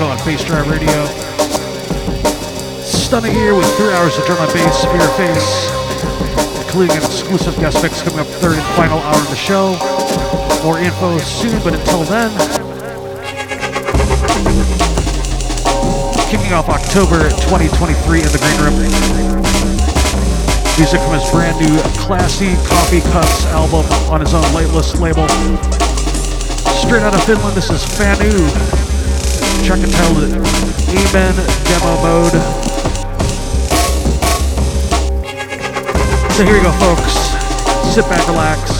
Chicago on Bassdrive Radio. Stunna here with three hours of drum and bass for your face, including an exclusive guest mix coming up third and final hour of the show. More info soon, but until then, kicking off October 2023 in the Green Room. Music from his brand new Classy Coffee Cups album on his own Lightless label. Straight out of Finland, this is Fanu. Check it out Amen Demo Mode. So here we go, folks. Sit back, relax.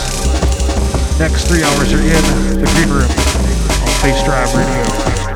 Next three hours are in the Green Room on Bassdrive Radio.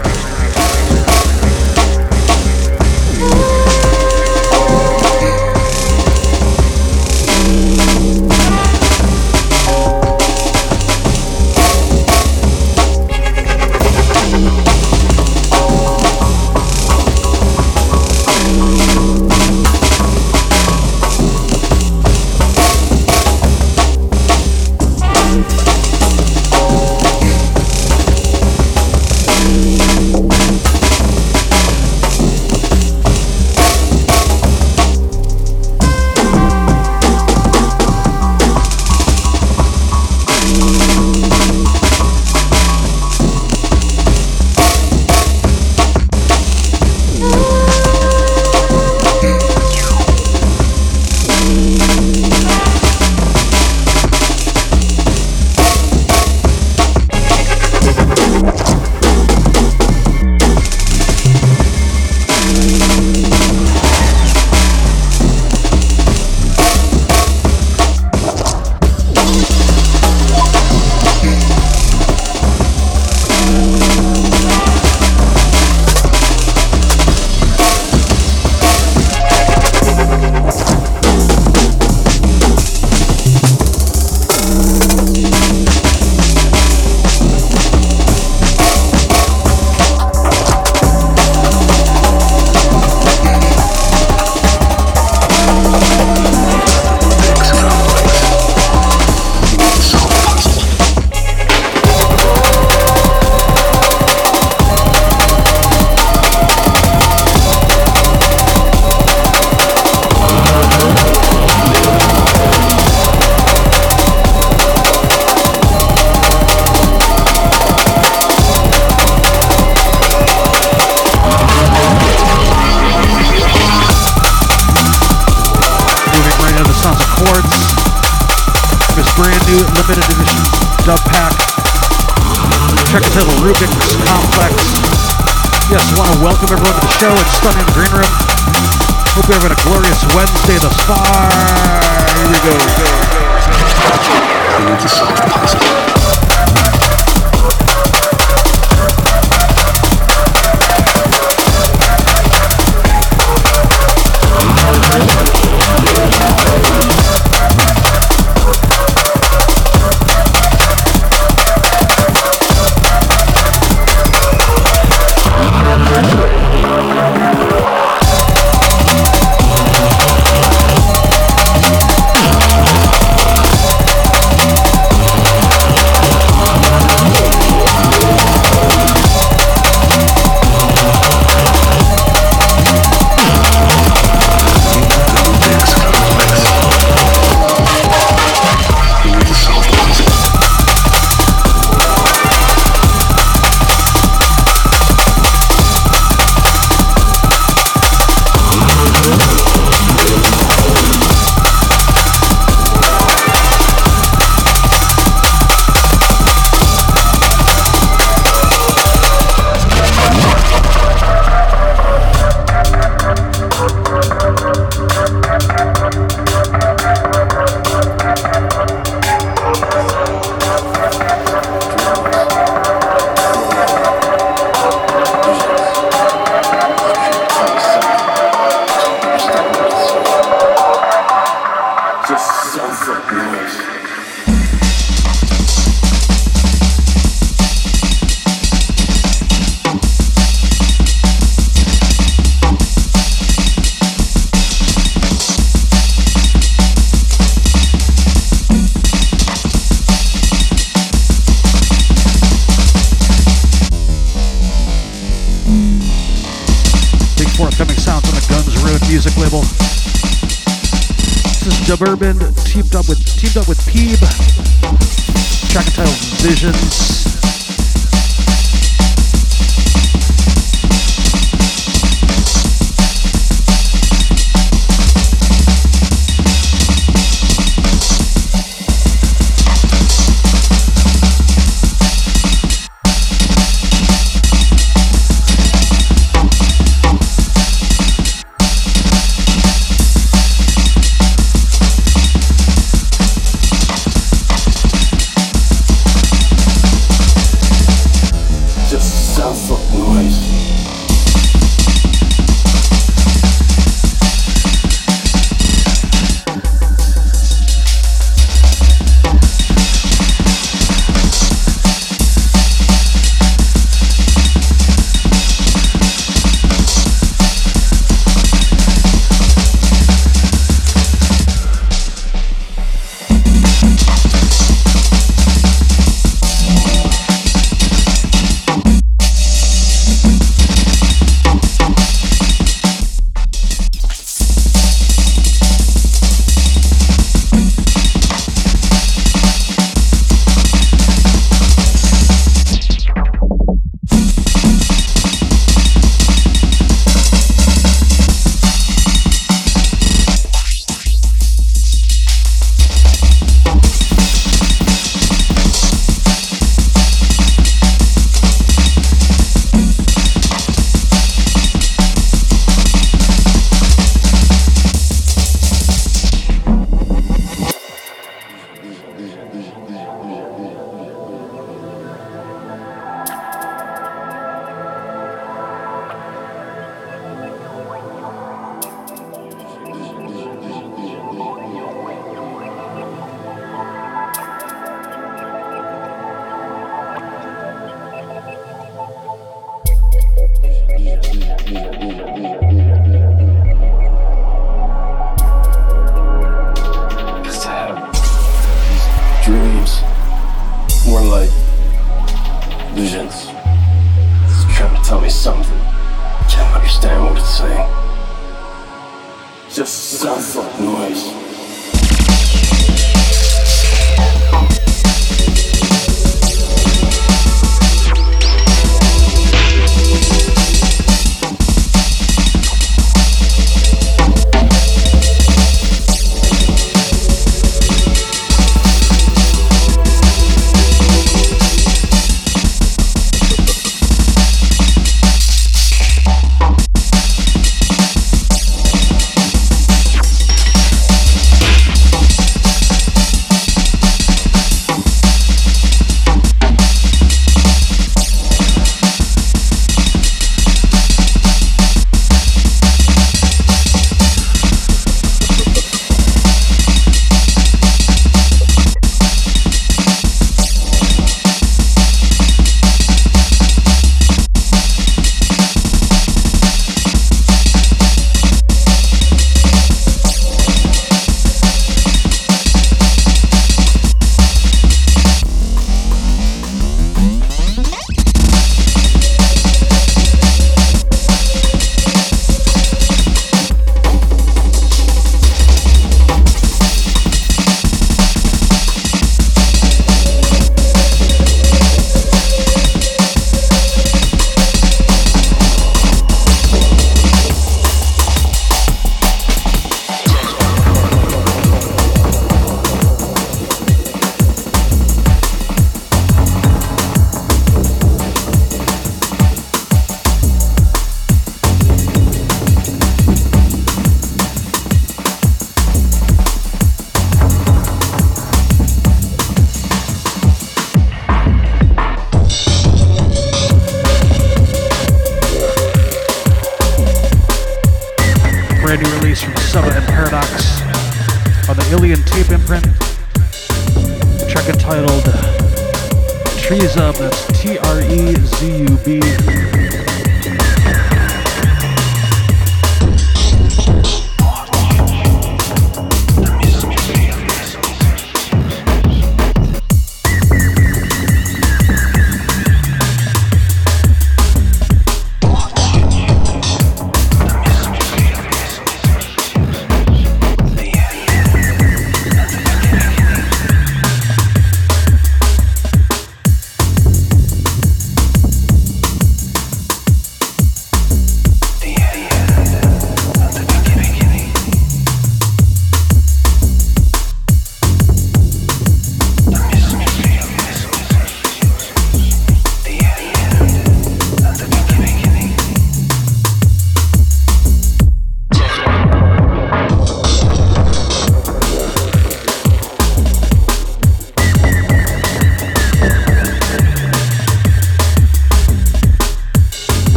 Music label. This is Duburban teamed up with teamed up with Peeb. Track entitled Visions.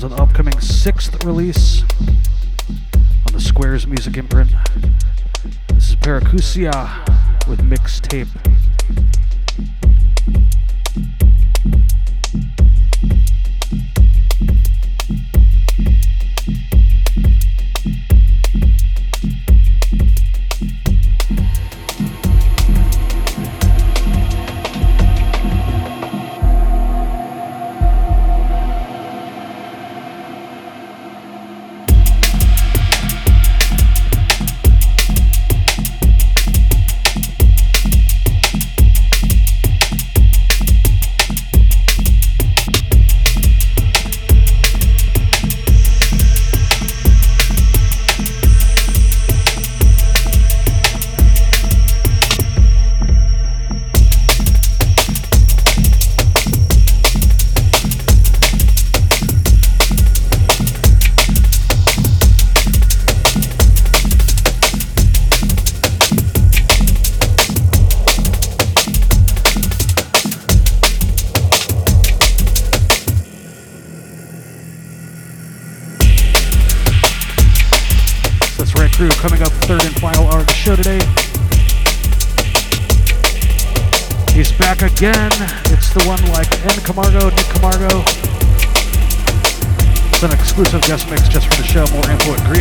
Sounds of the upcoming sixth release on the Squares Music imprint. This is Paracusia with mixtape. Mix just for the show. More at greenroomdnb.net.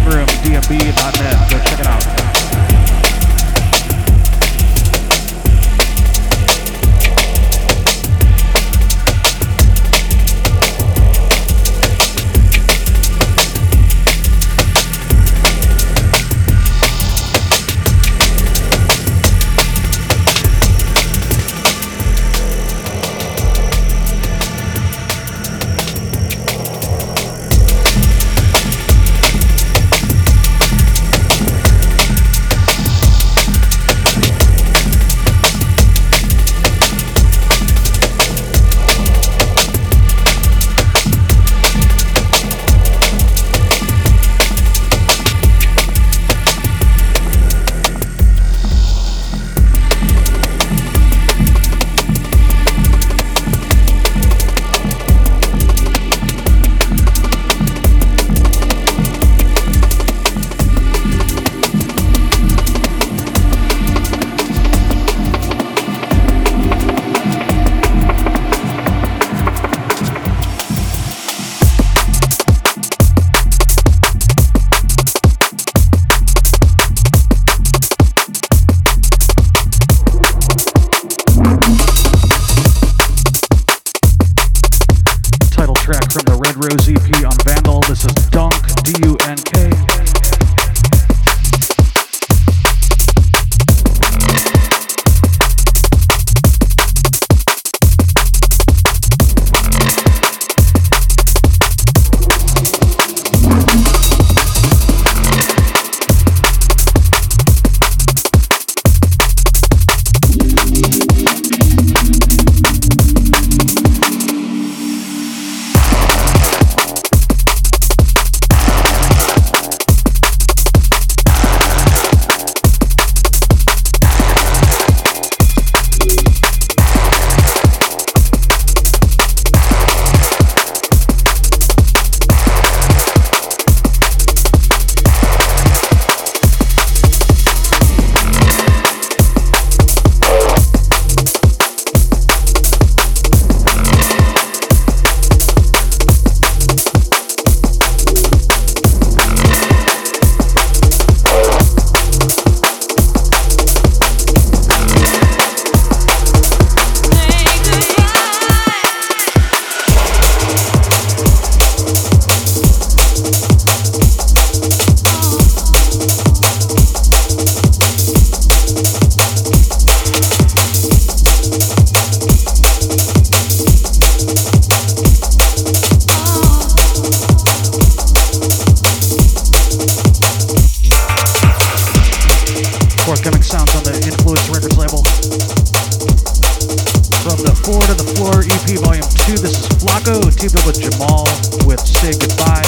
Four to the Floor EP Volume 2. This is Flaco teamed up with Jamal with Say Goodbye.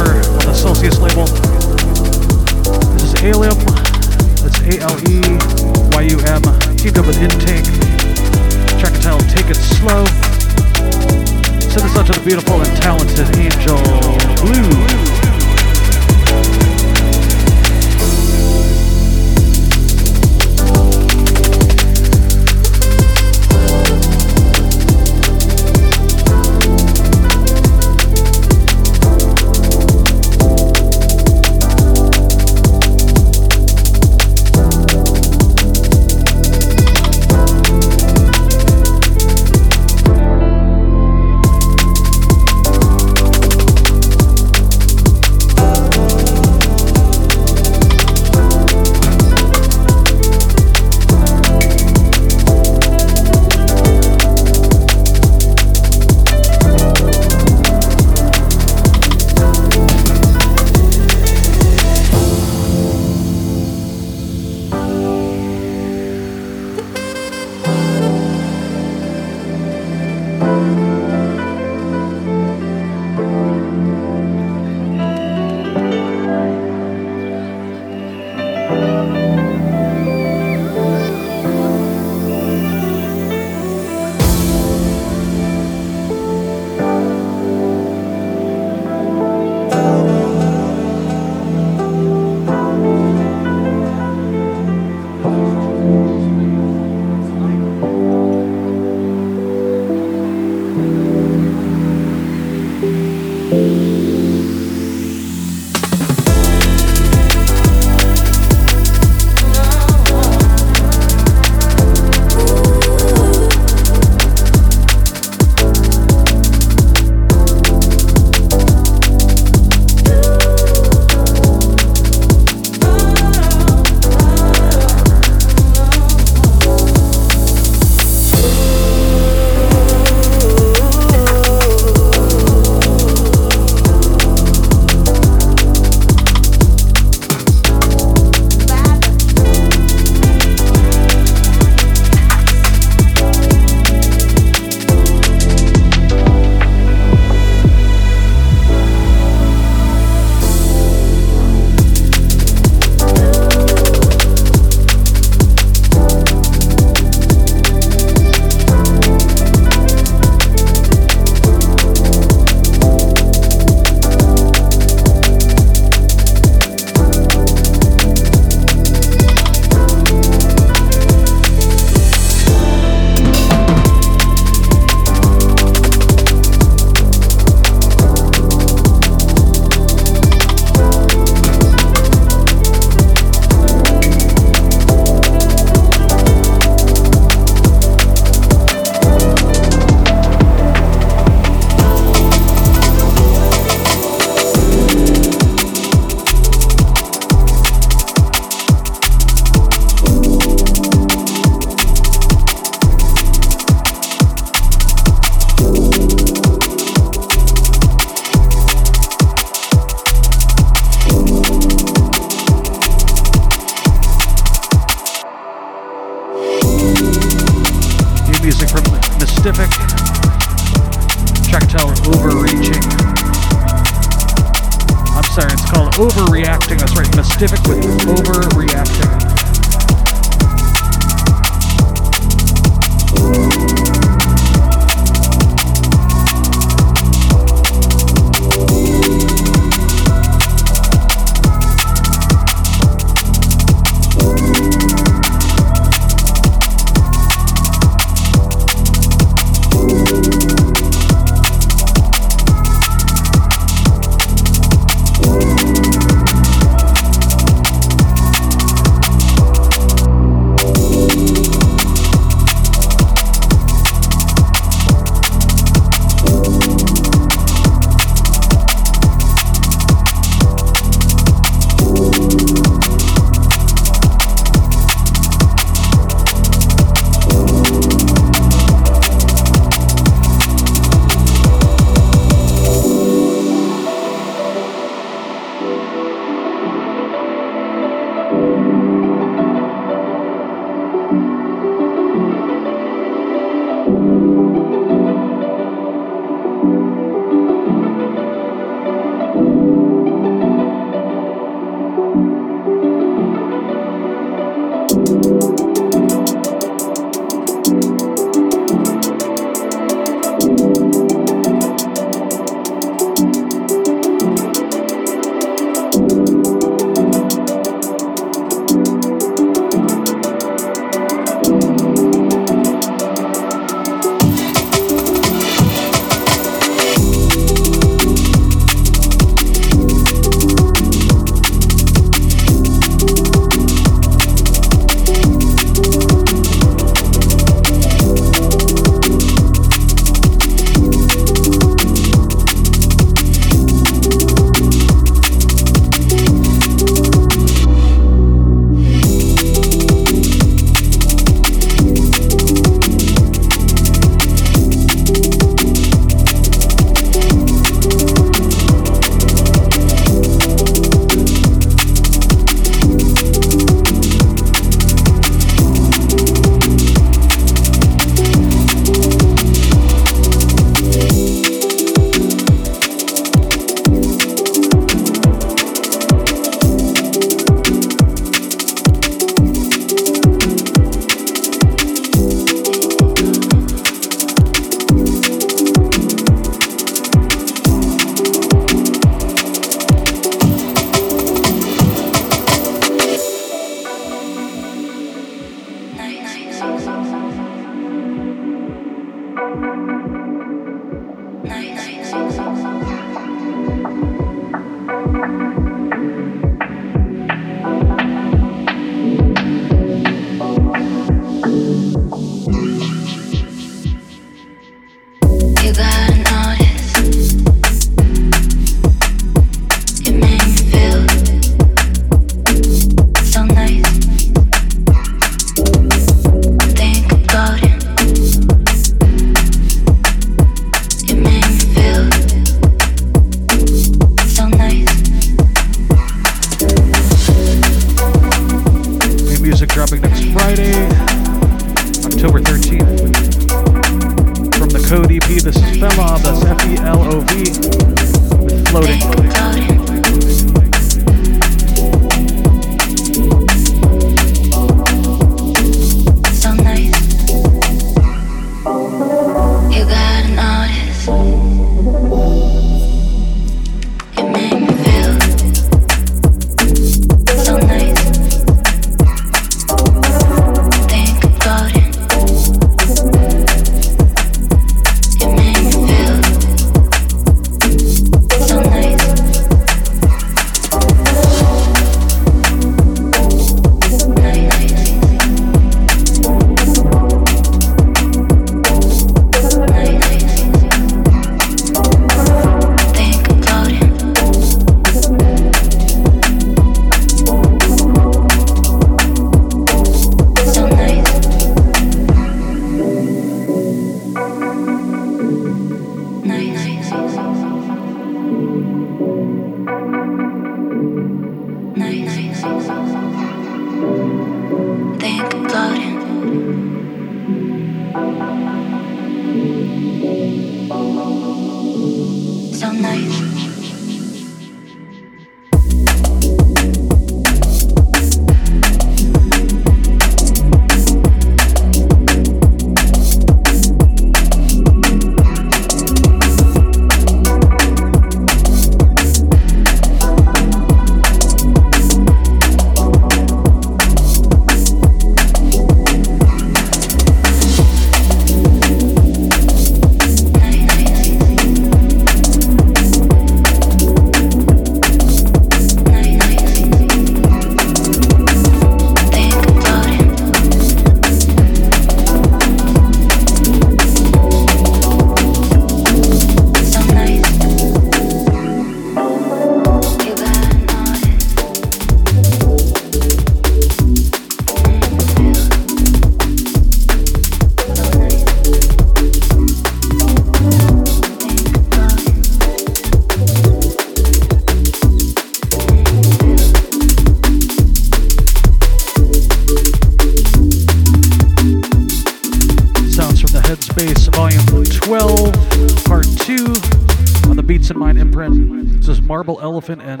Elephant and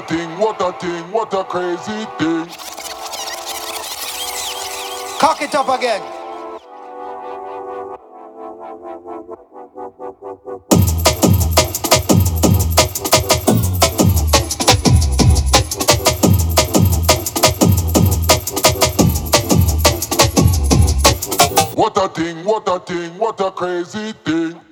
What a thing, what a crazy thing. Cock it up again. What a thing, what a thing, what a crazy thing.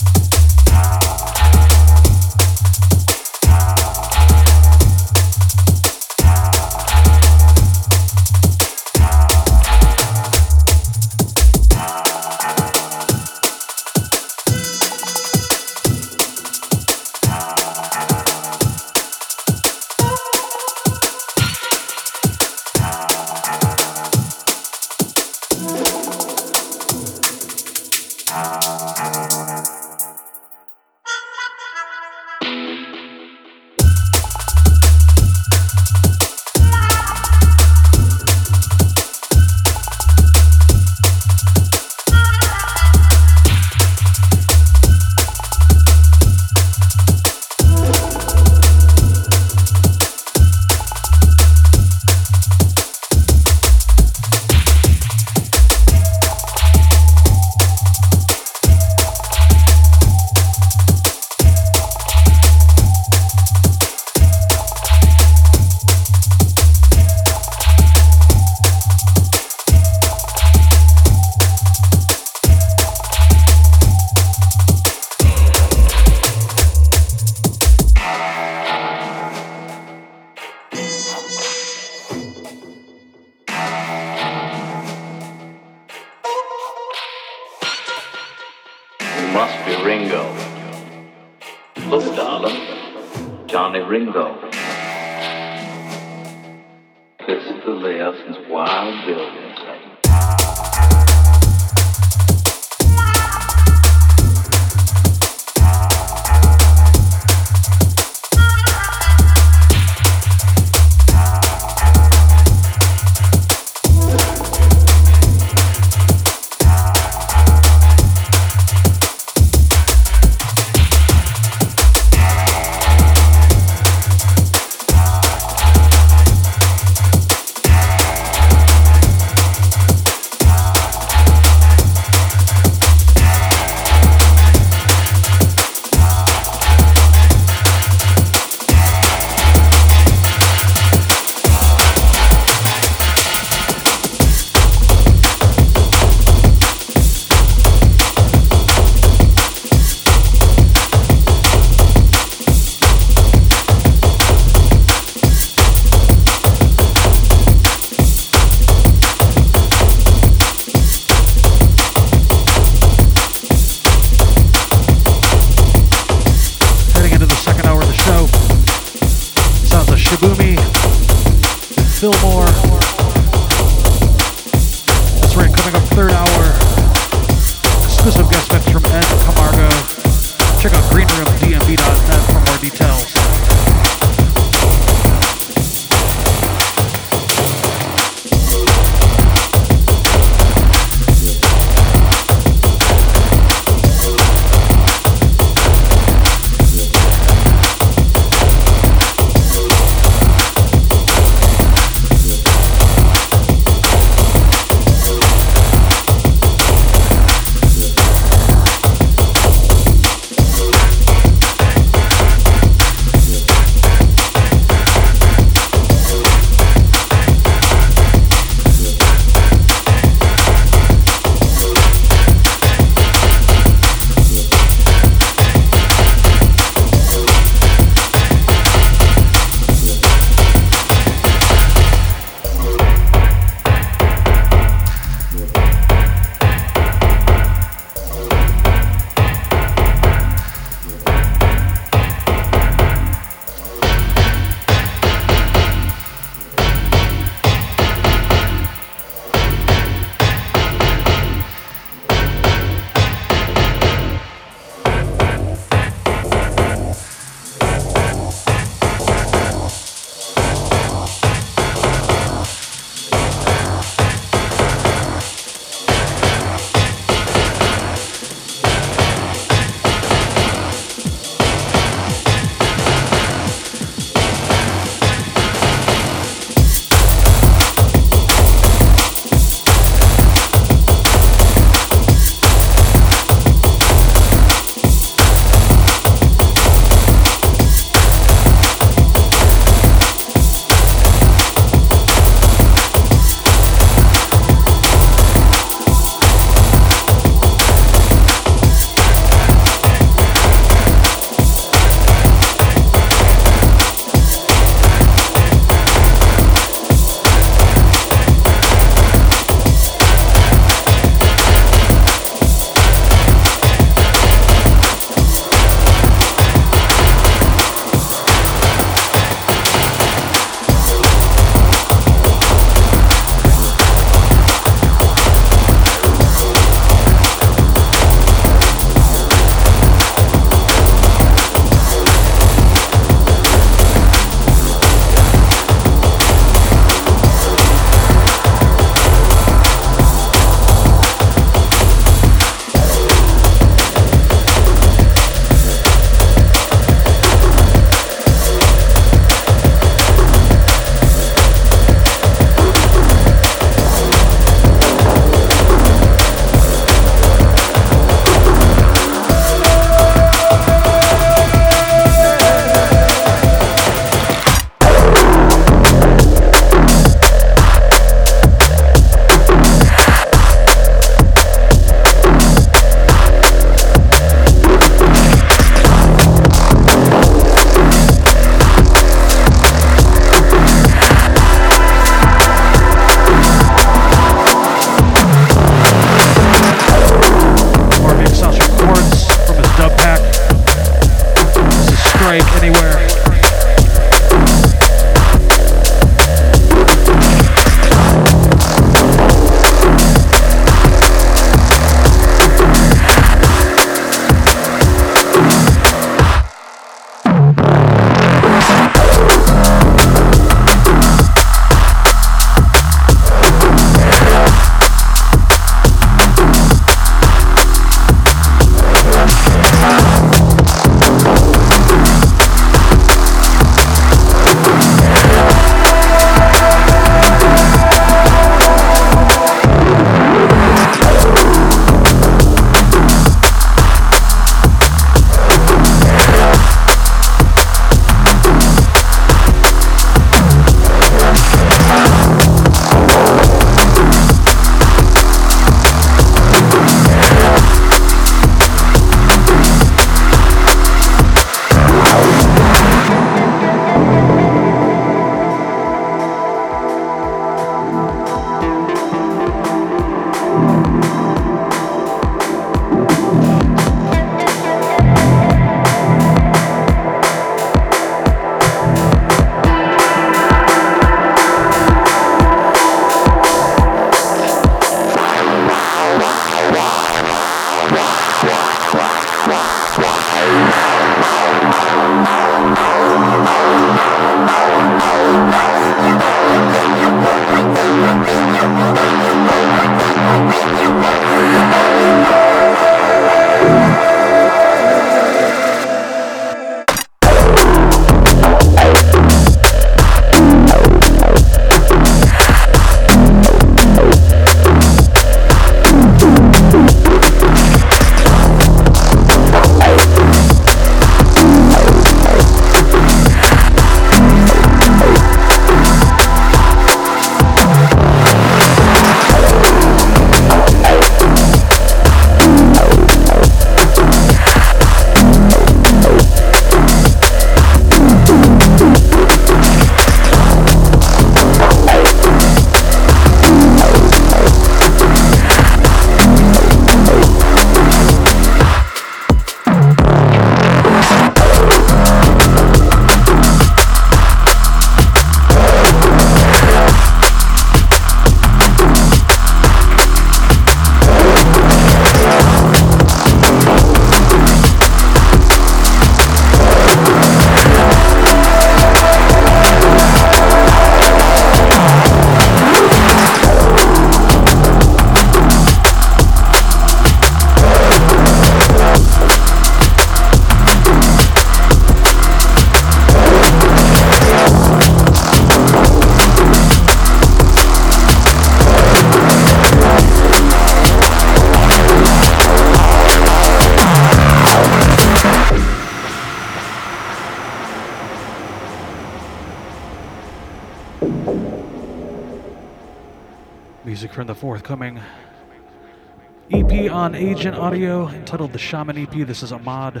Audio entitled The Shaman EP. This is Ahmad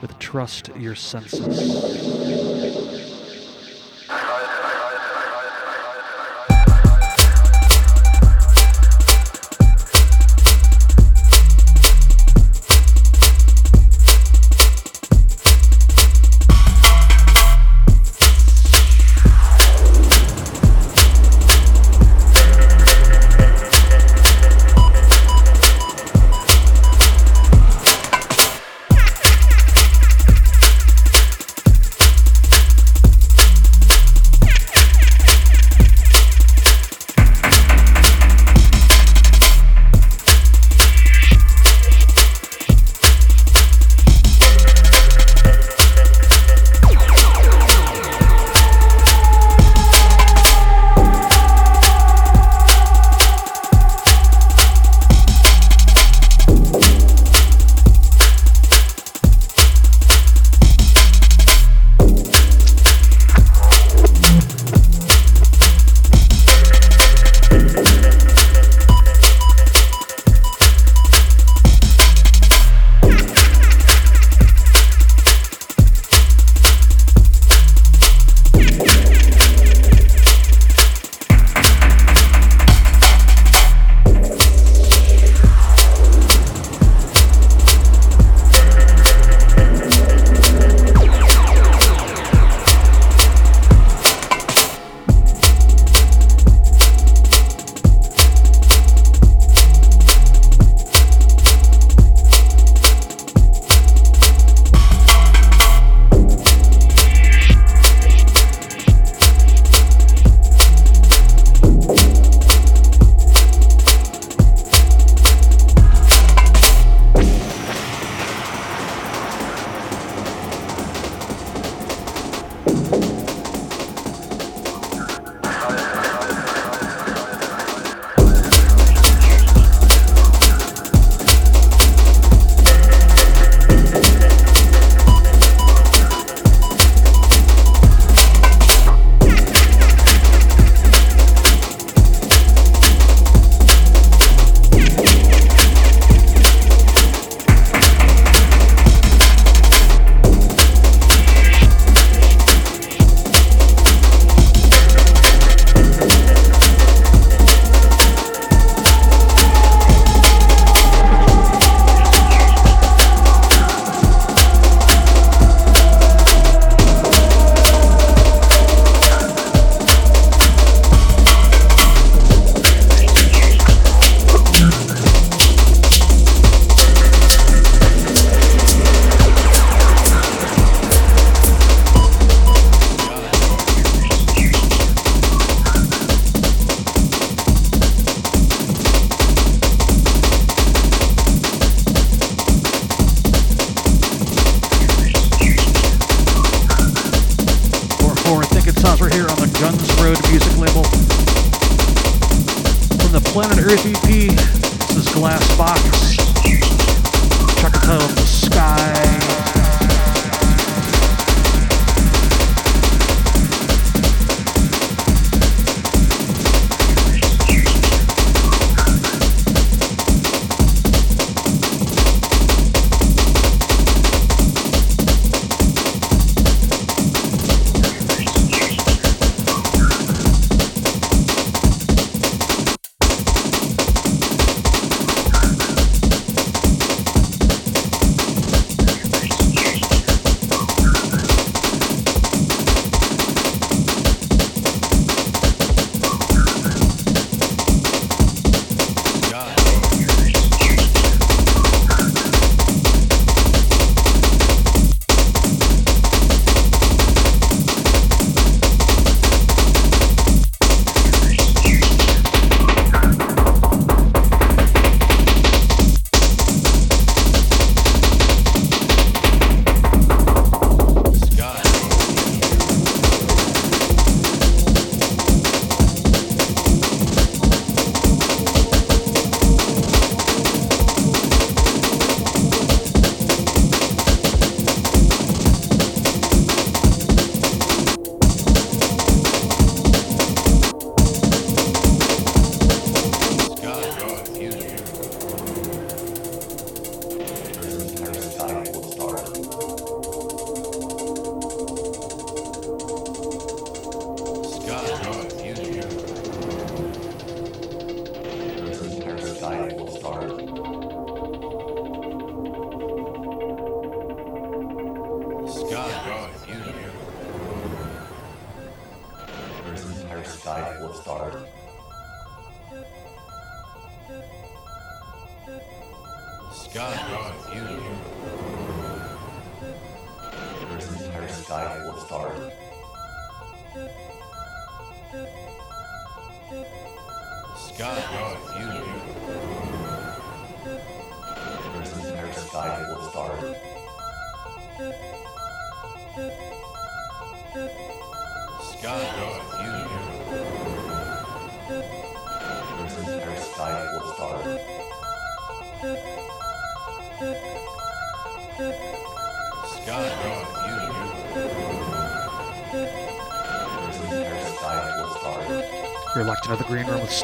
with Trust Your Senses.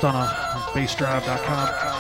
On bassdrive.com.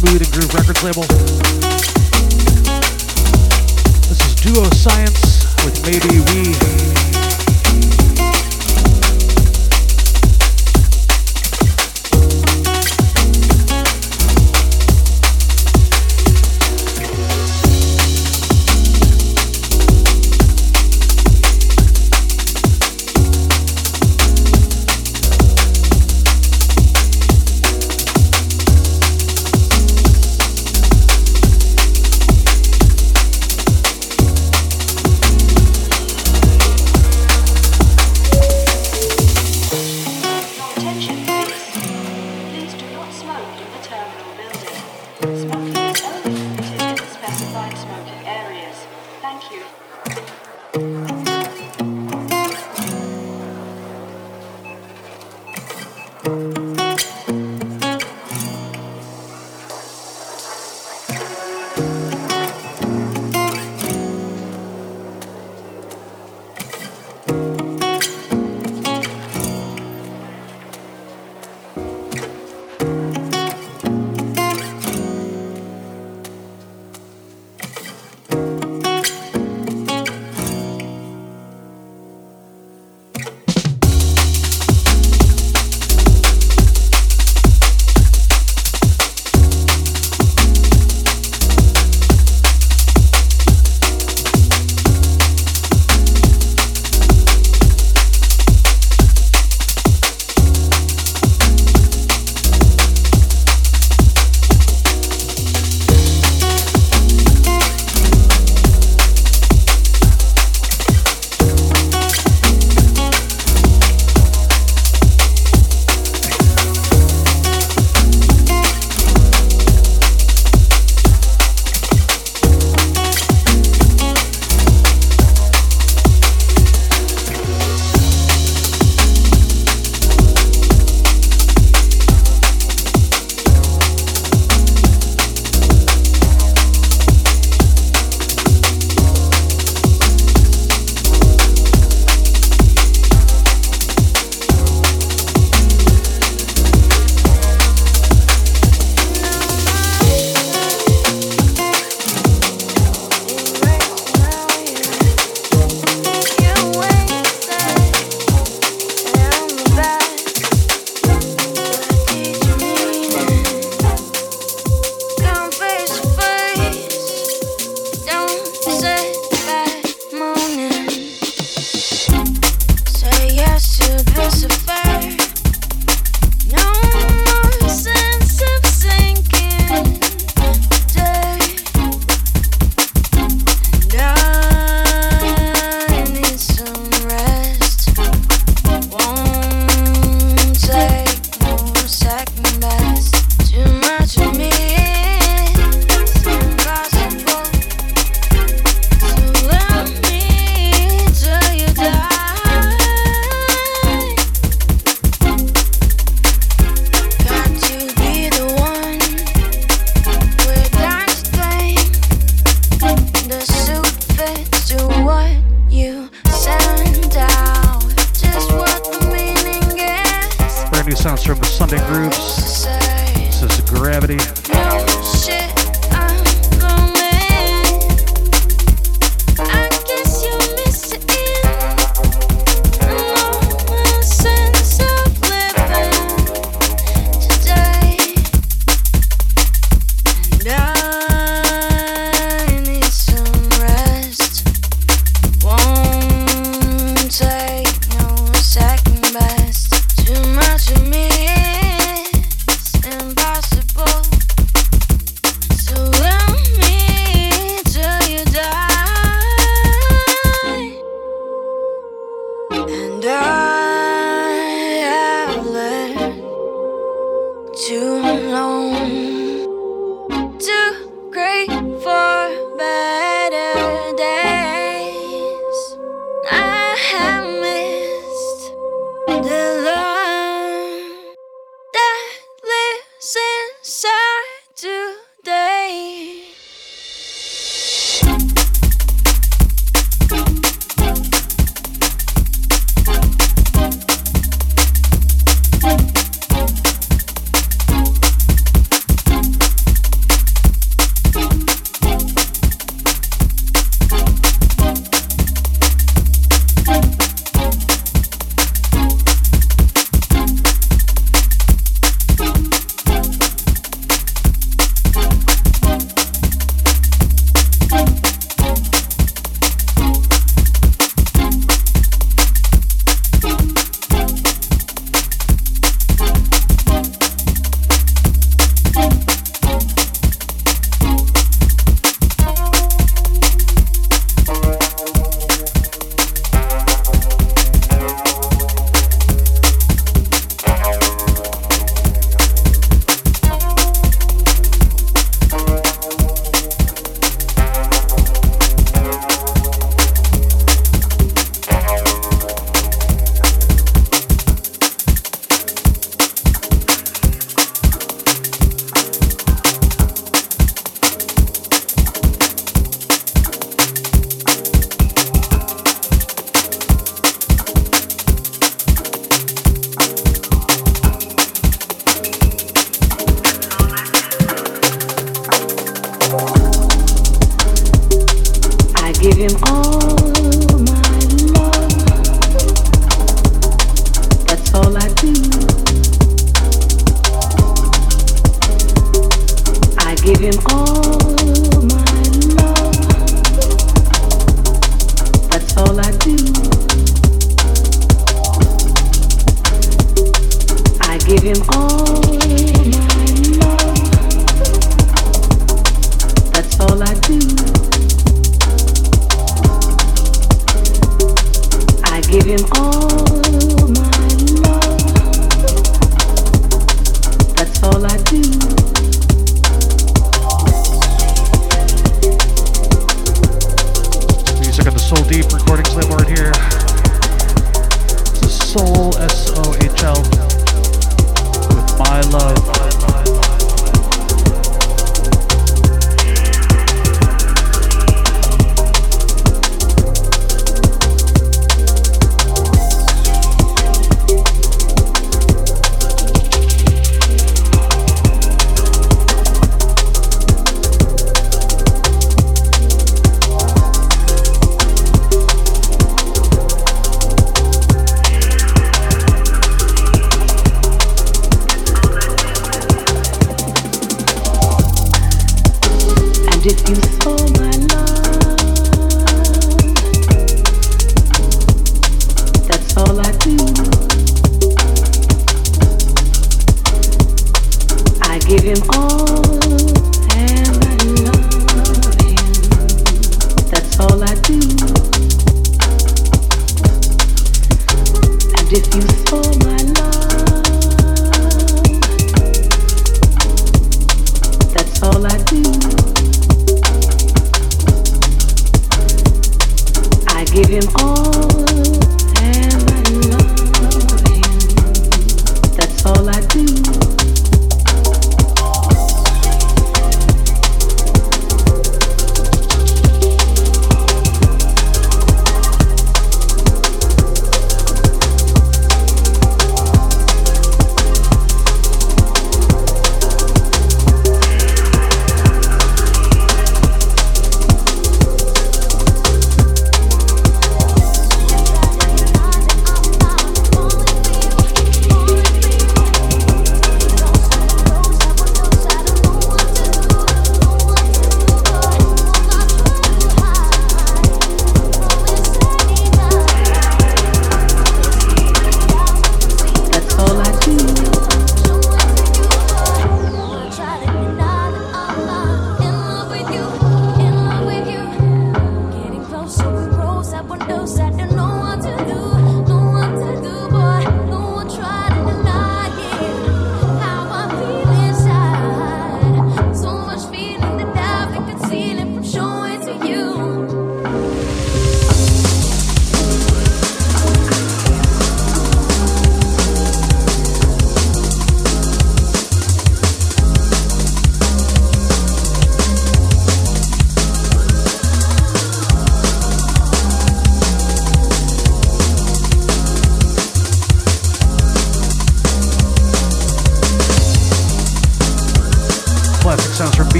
Food and Groove Records label. This is Duoscience with Maybe We.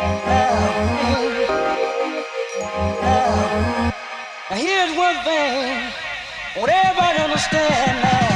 Now here's one thing, would everybody understand now?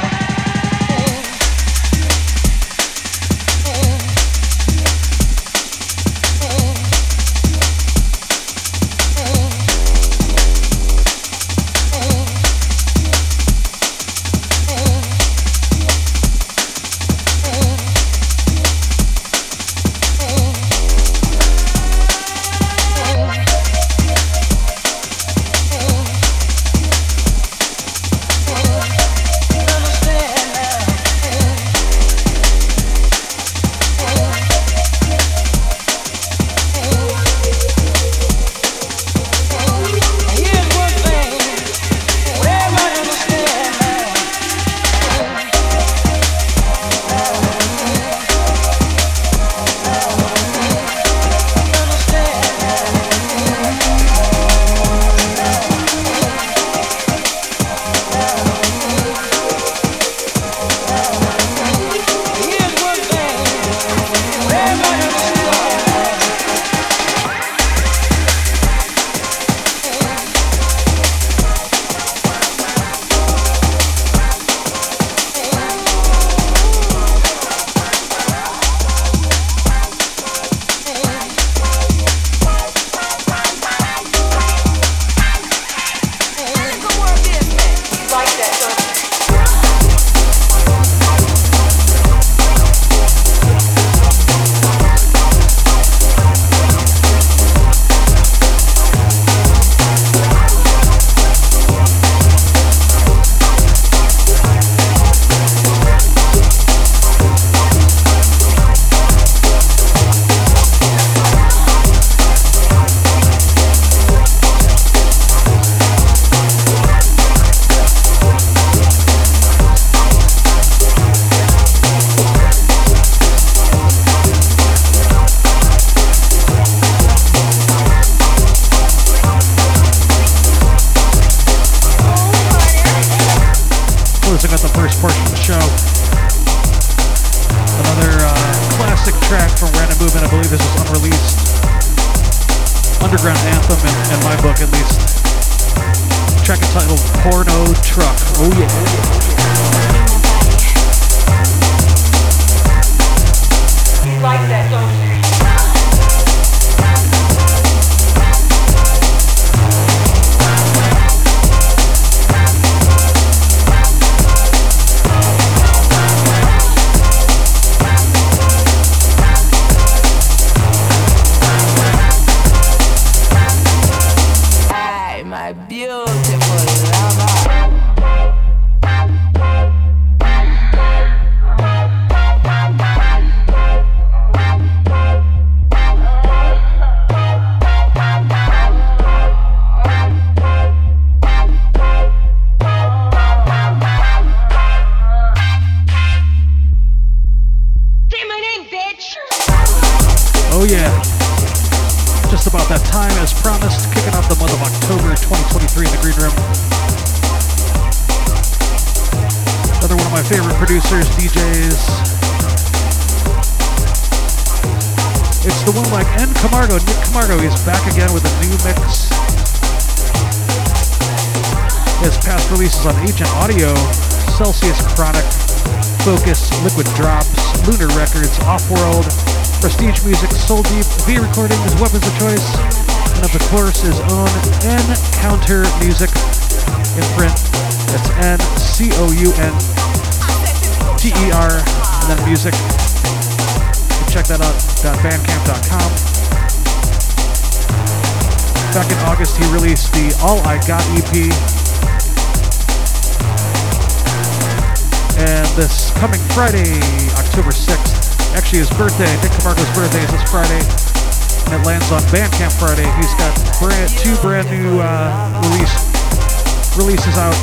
Releases out,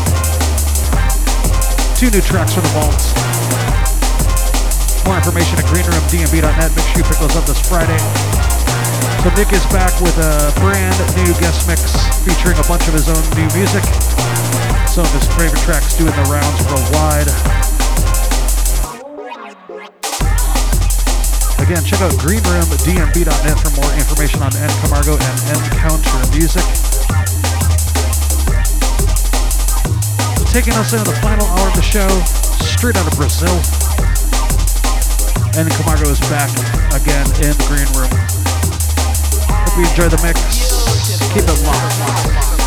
two new tracks for the vaults. More information at greenroomdnb.net. Make sure you pick those up this Friday. So Nick is back with a brand new guest mix featuring a bunch of his own new music. Some of his favorite tracks doing the rounds worldwide. Again, check out greenroomdnb.net for more information on nCamargo and Encounter Music. Taking us into the final hour of the show, straight out of Brazil. nCamargo is back again in the green room. Hope you enjoy the mix. Keep it locked.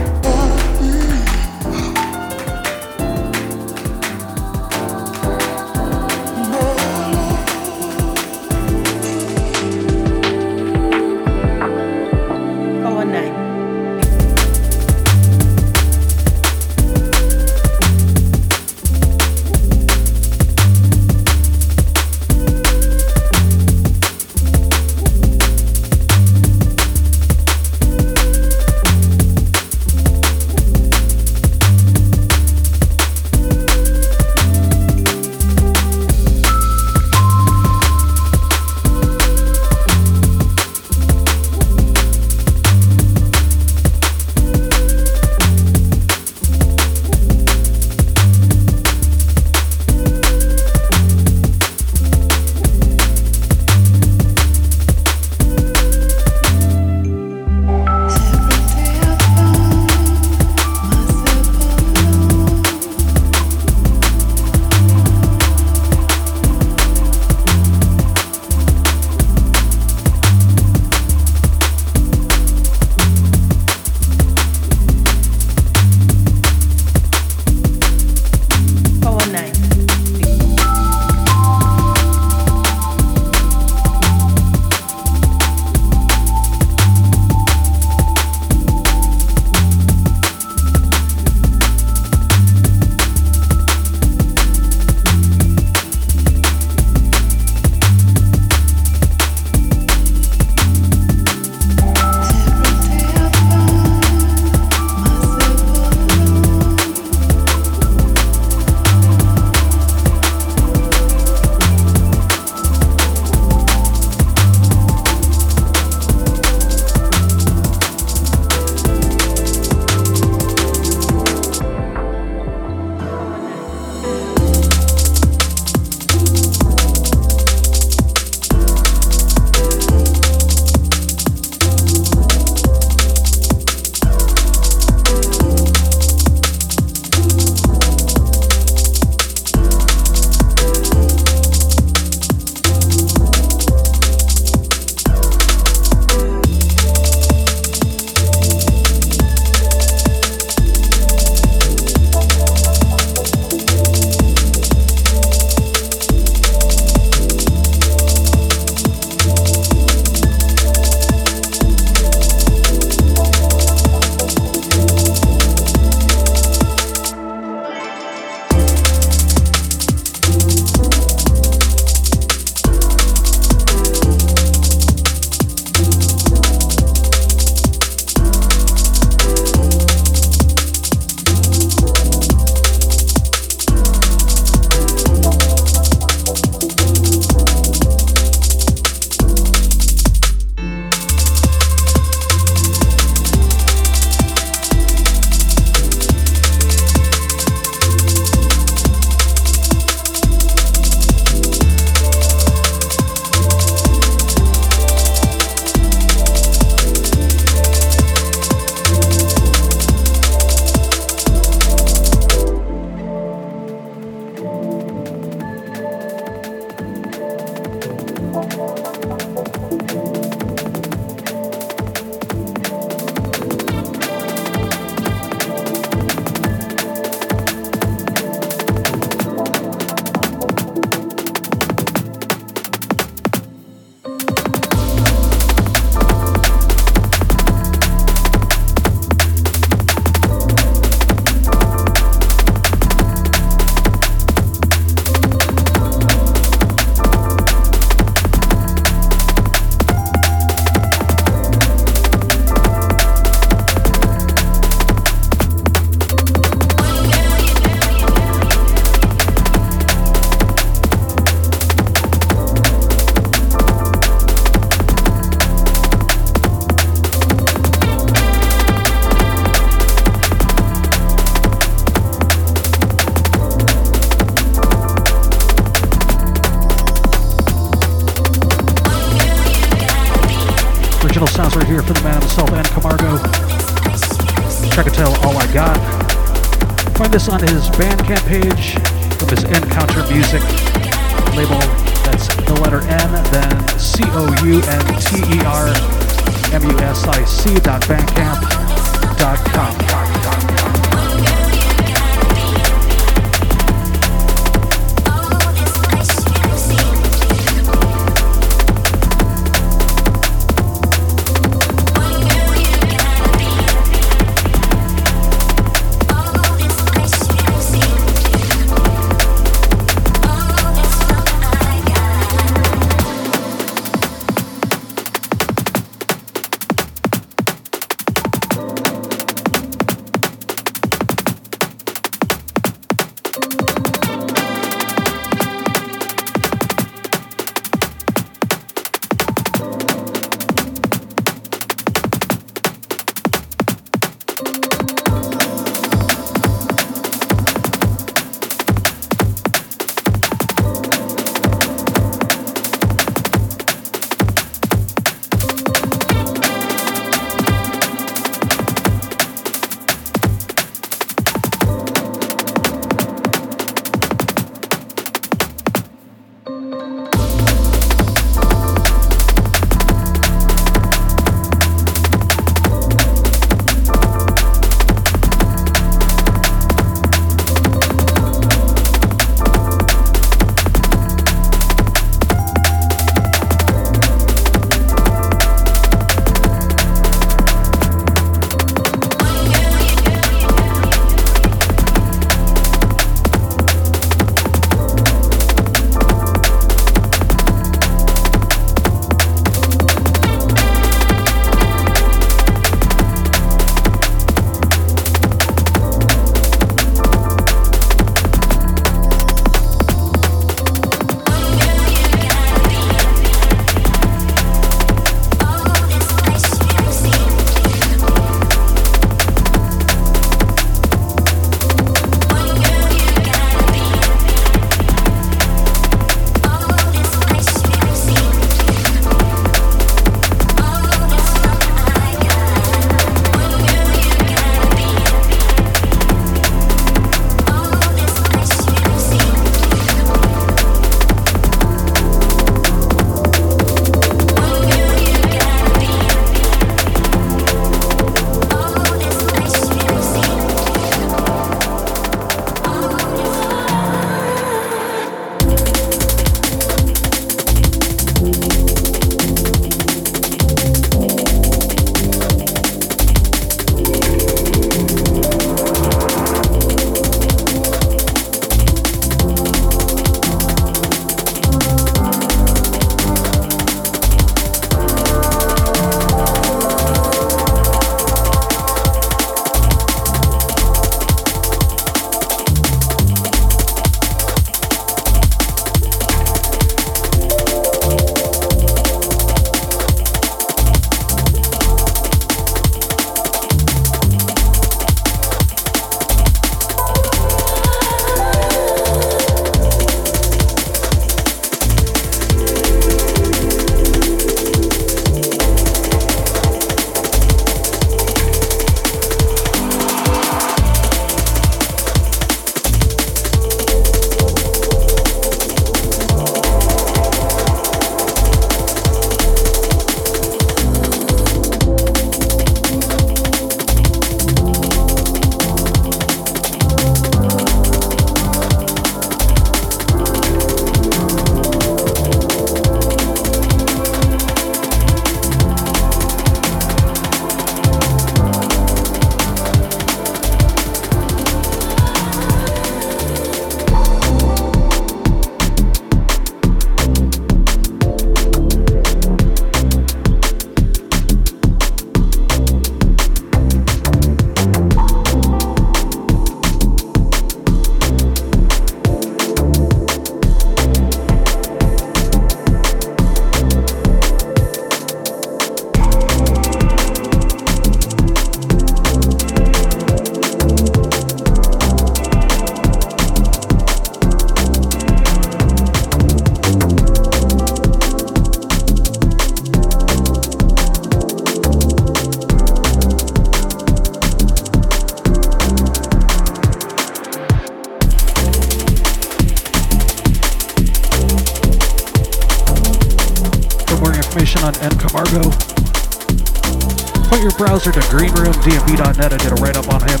Browser to greenroomdnb.net I did a write up on him.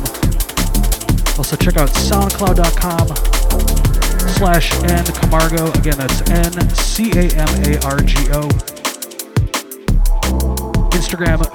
Also, check out soundcloud.com slash N Camargo. Again, that's N C A M A R G O. Instagram,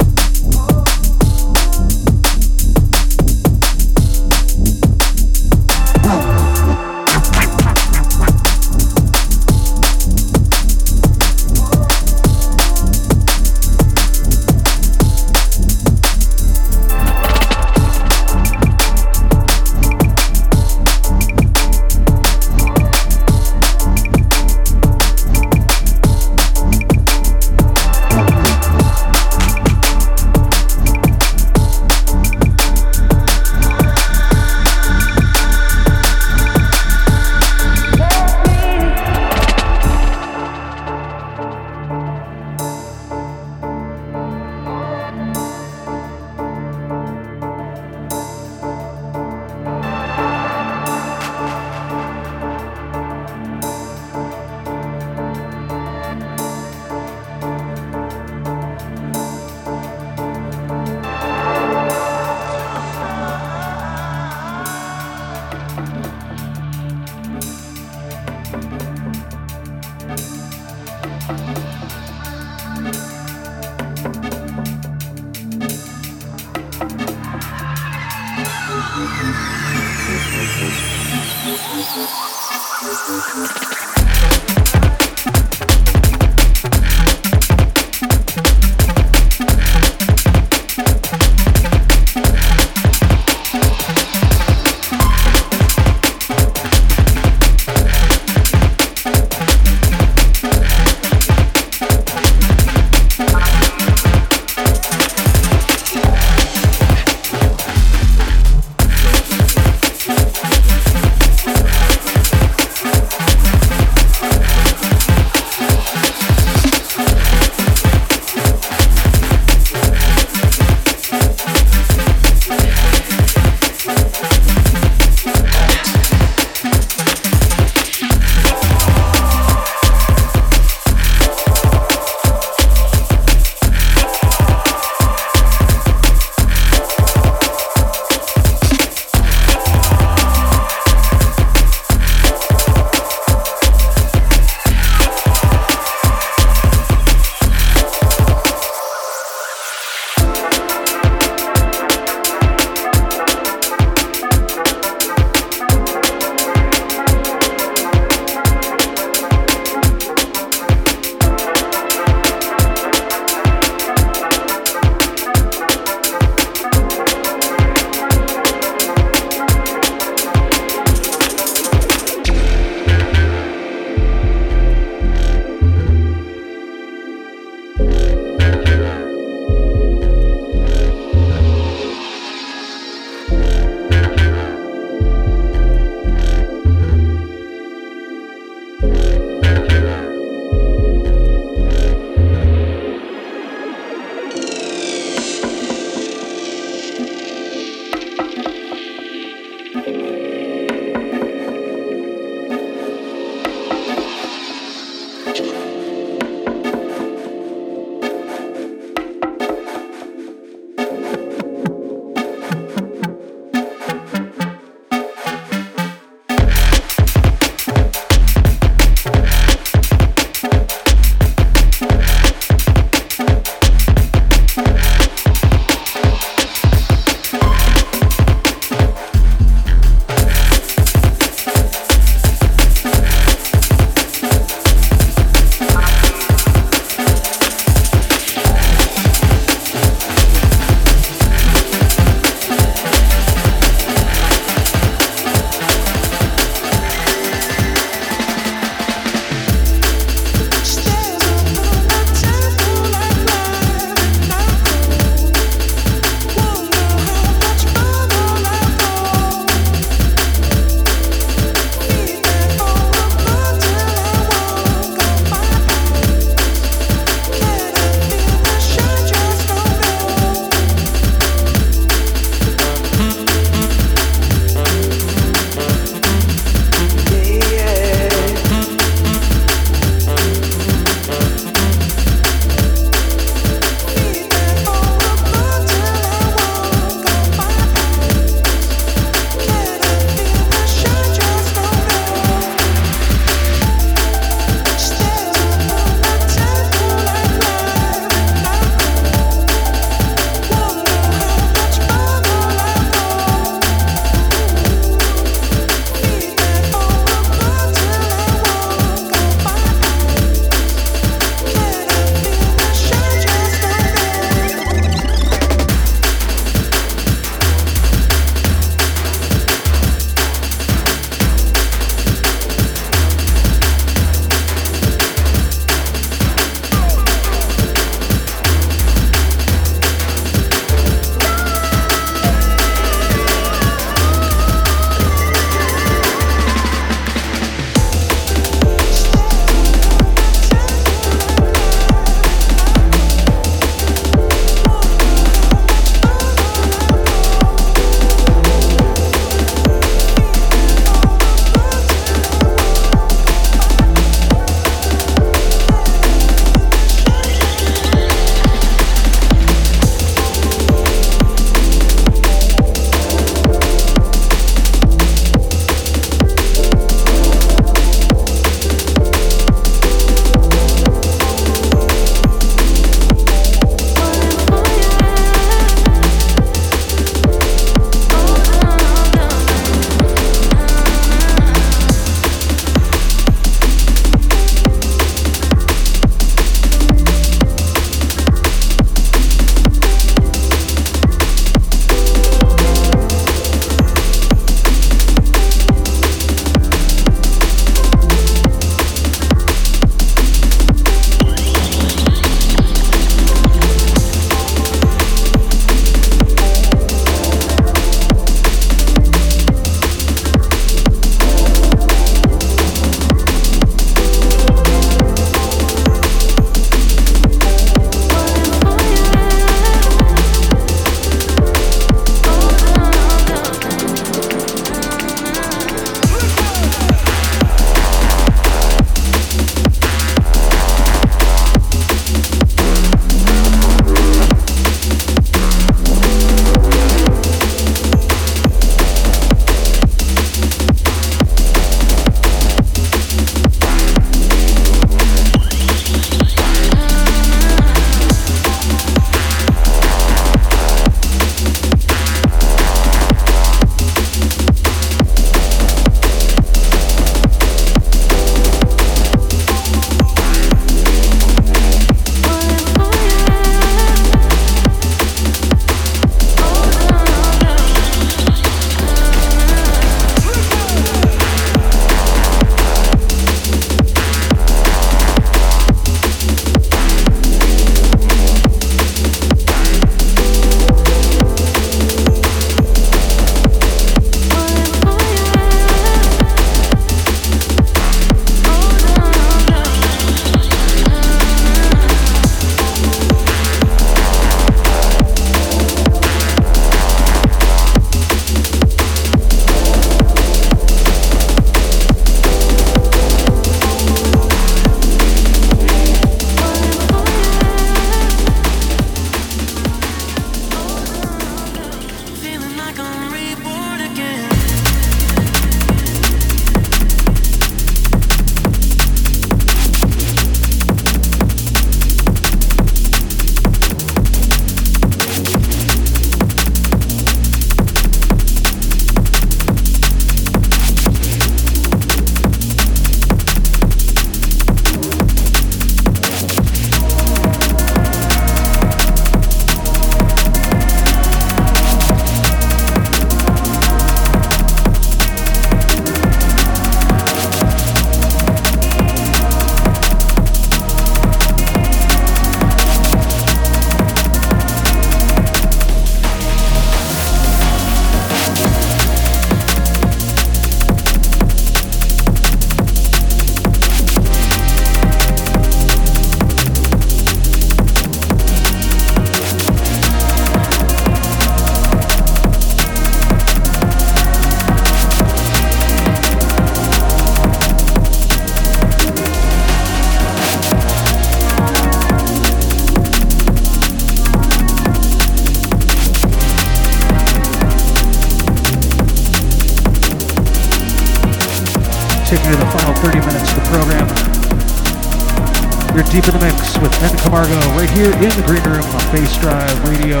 Camargo right here in the green room on Bassdrive Radio.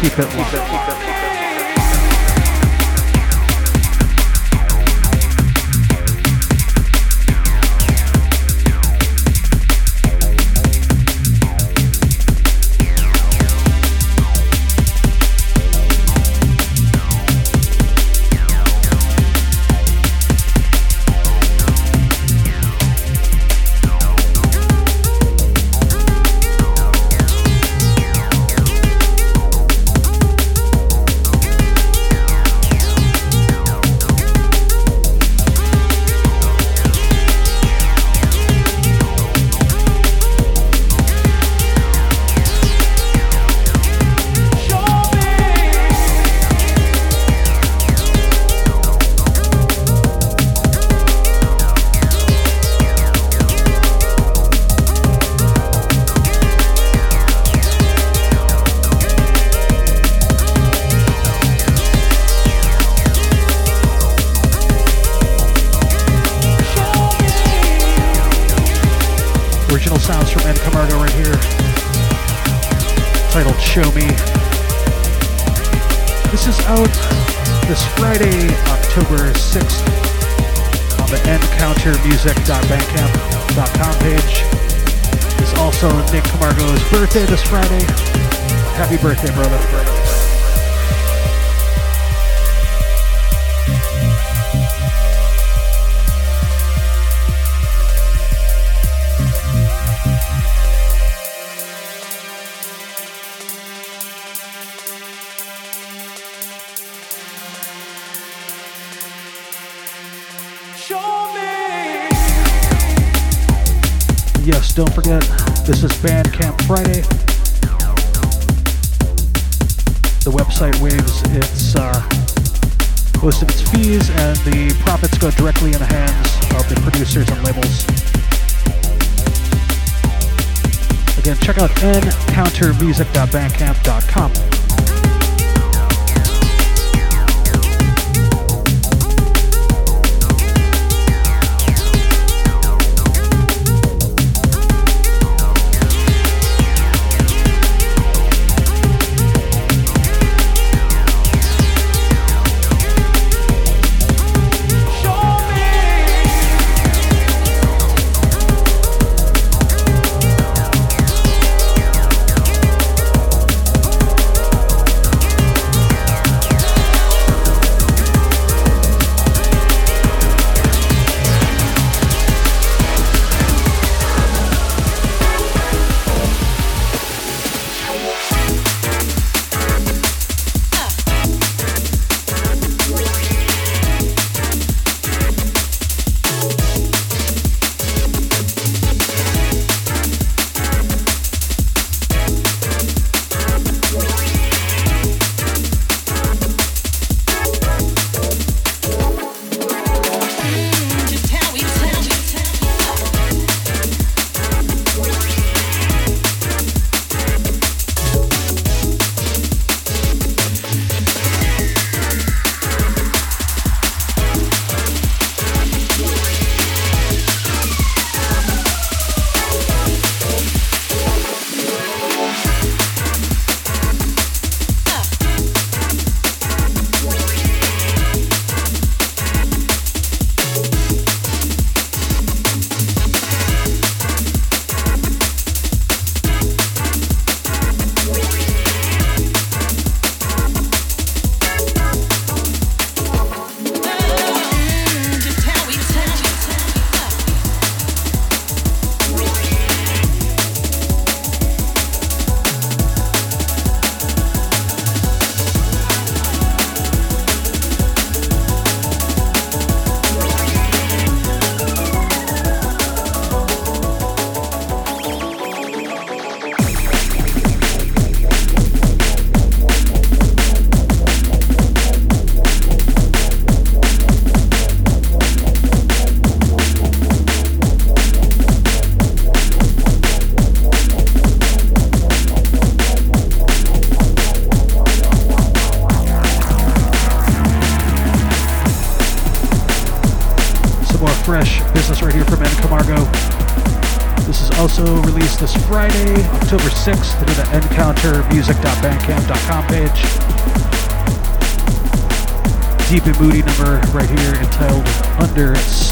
Keep it locked.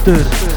Understood.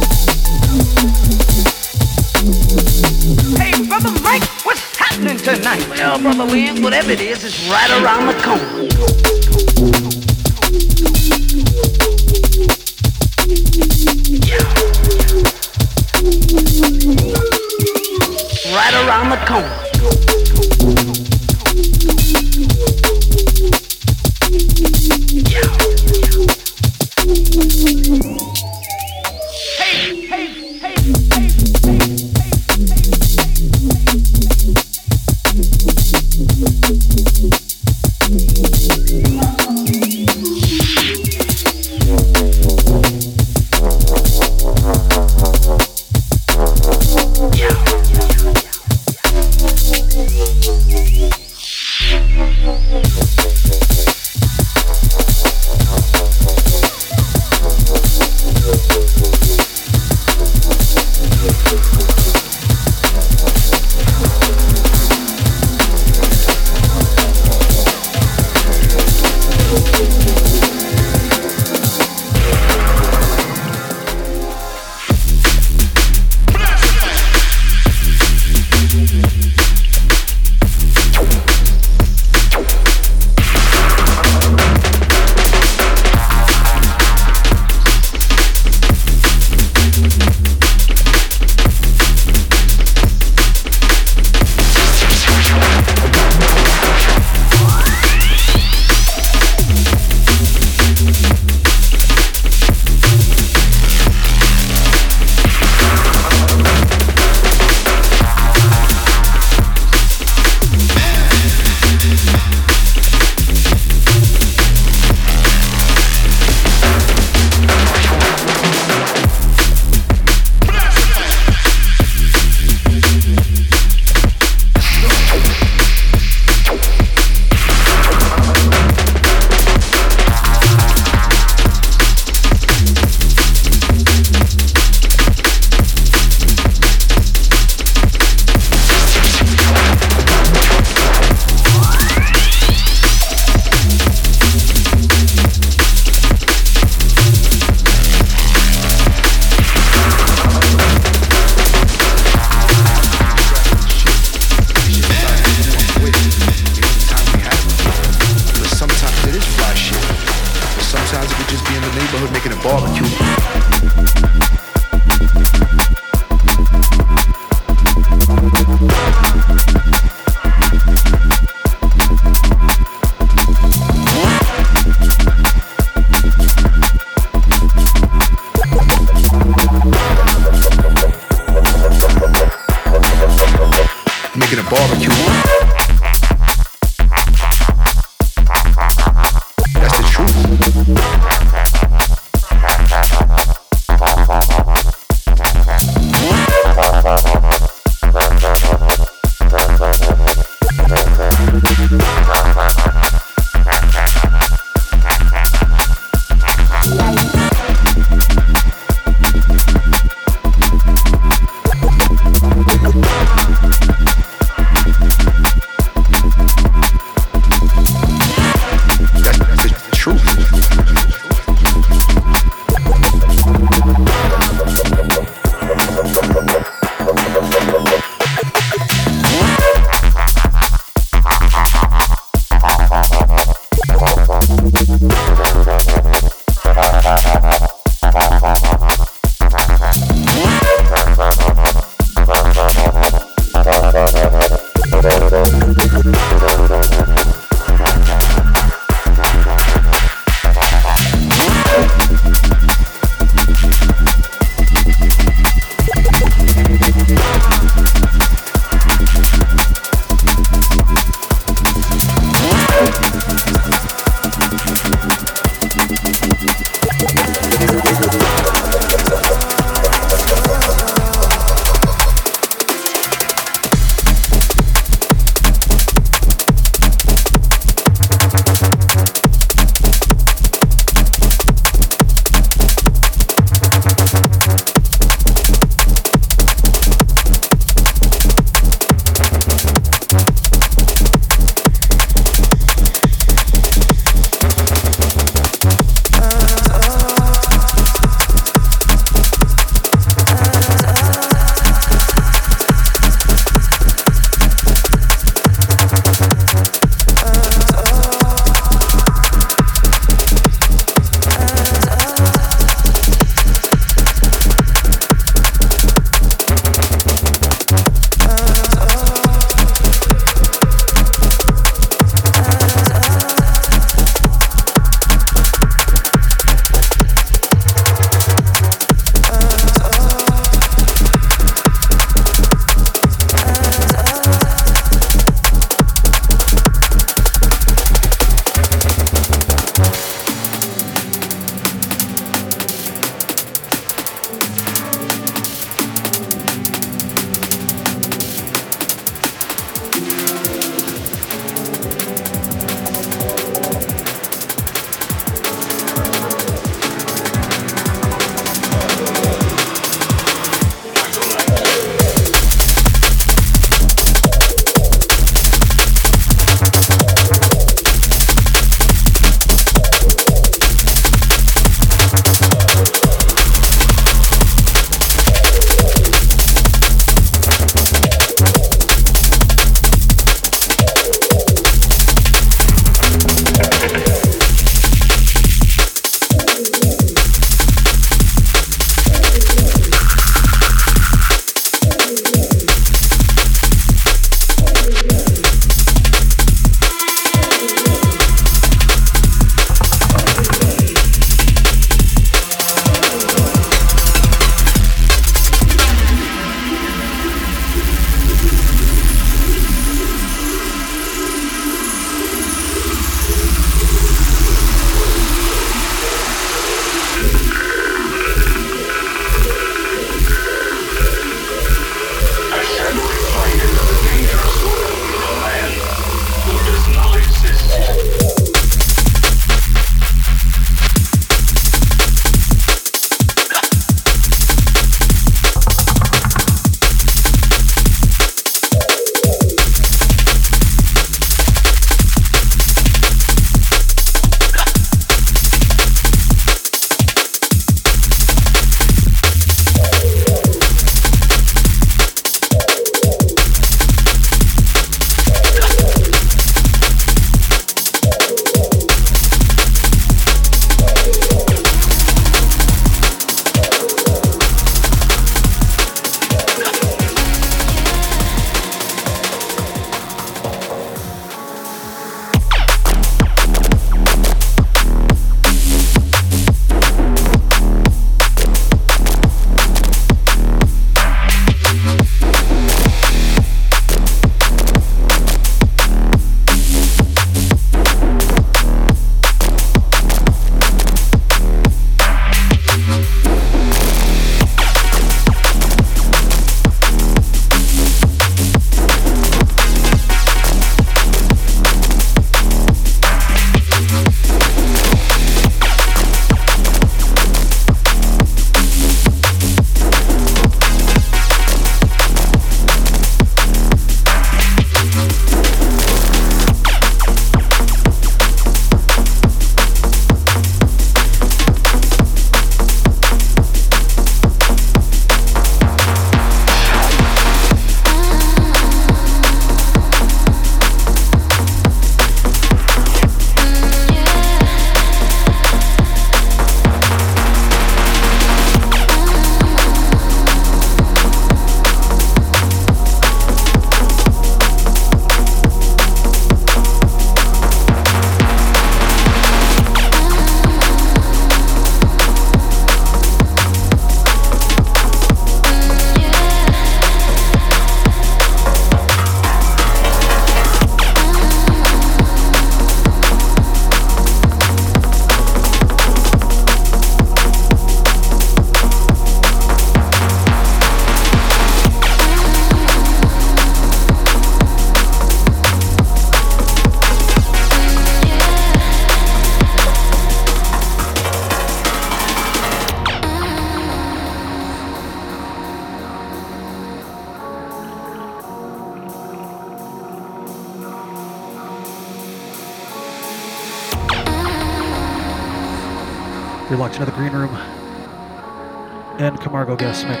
Camargo guest mix.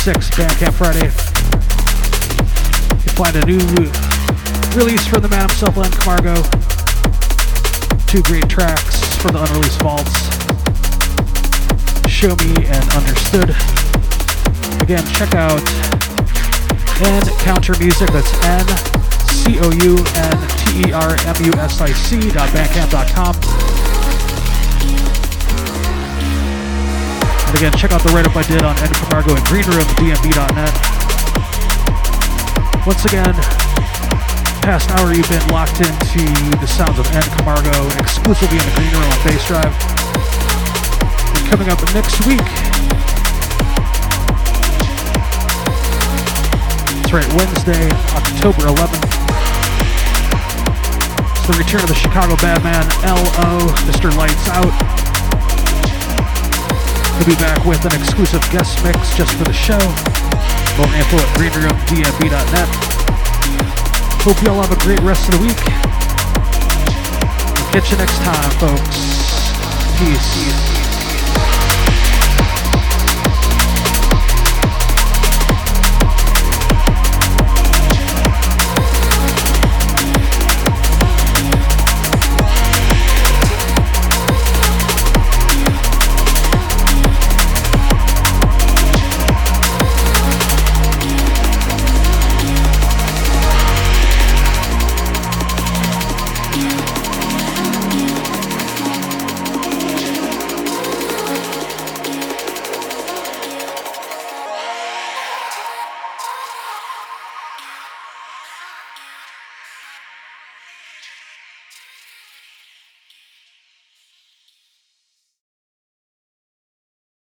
6th, Bandcamp Friday, you find a new release from the man himself, nCamargo. Two great tracks from the unreleased vaults. Show Me and Understood. Again, check out N Counter Music. That's N C O U N T E R M U S I C dot bandcamp.com. again, check out the write up I did on N Camargo and Green Room, DMB.net. Once again, past hour you've been locked into the sounds of N Camargo exclusively in the Green Room on Bassdrive. And coming up next week, That's right, Wednesday, October 11th. It's the return of the Chicago Badman, L.O., Mr. Lights Out. He'll be back with an exclusive guest mix just for the show. More info at greenroomdnb.net. Hope you all have a great rest of the week. Catch you next time, folks. Peace.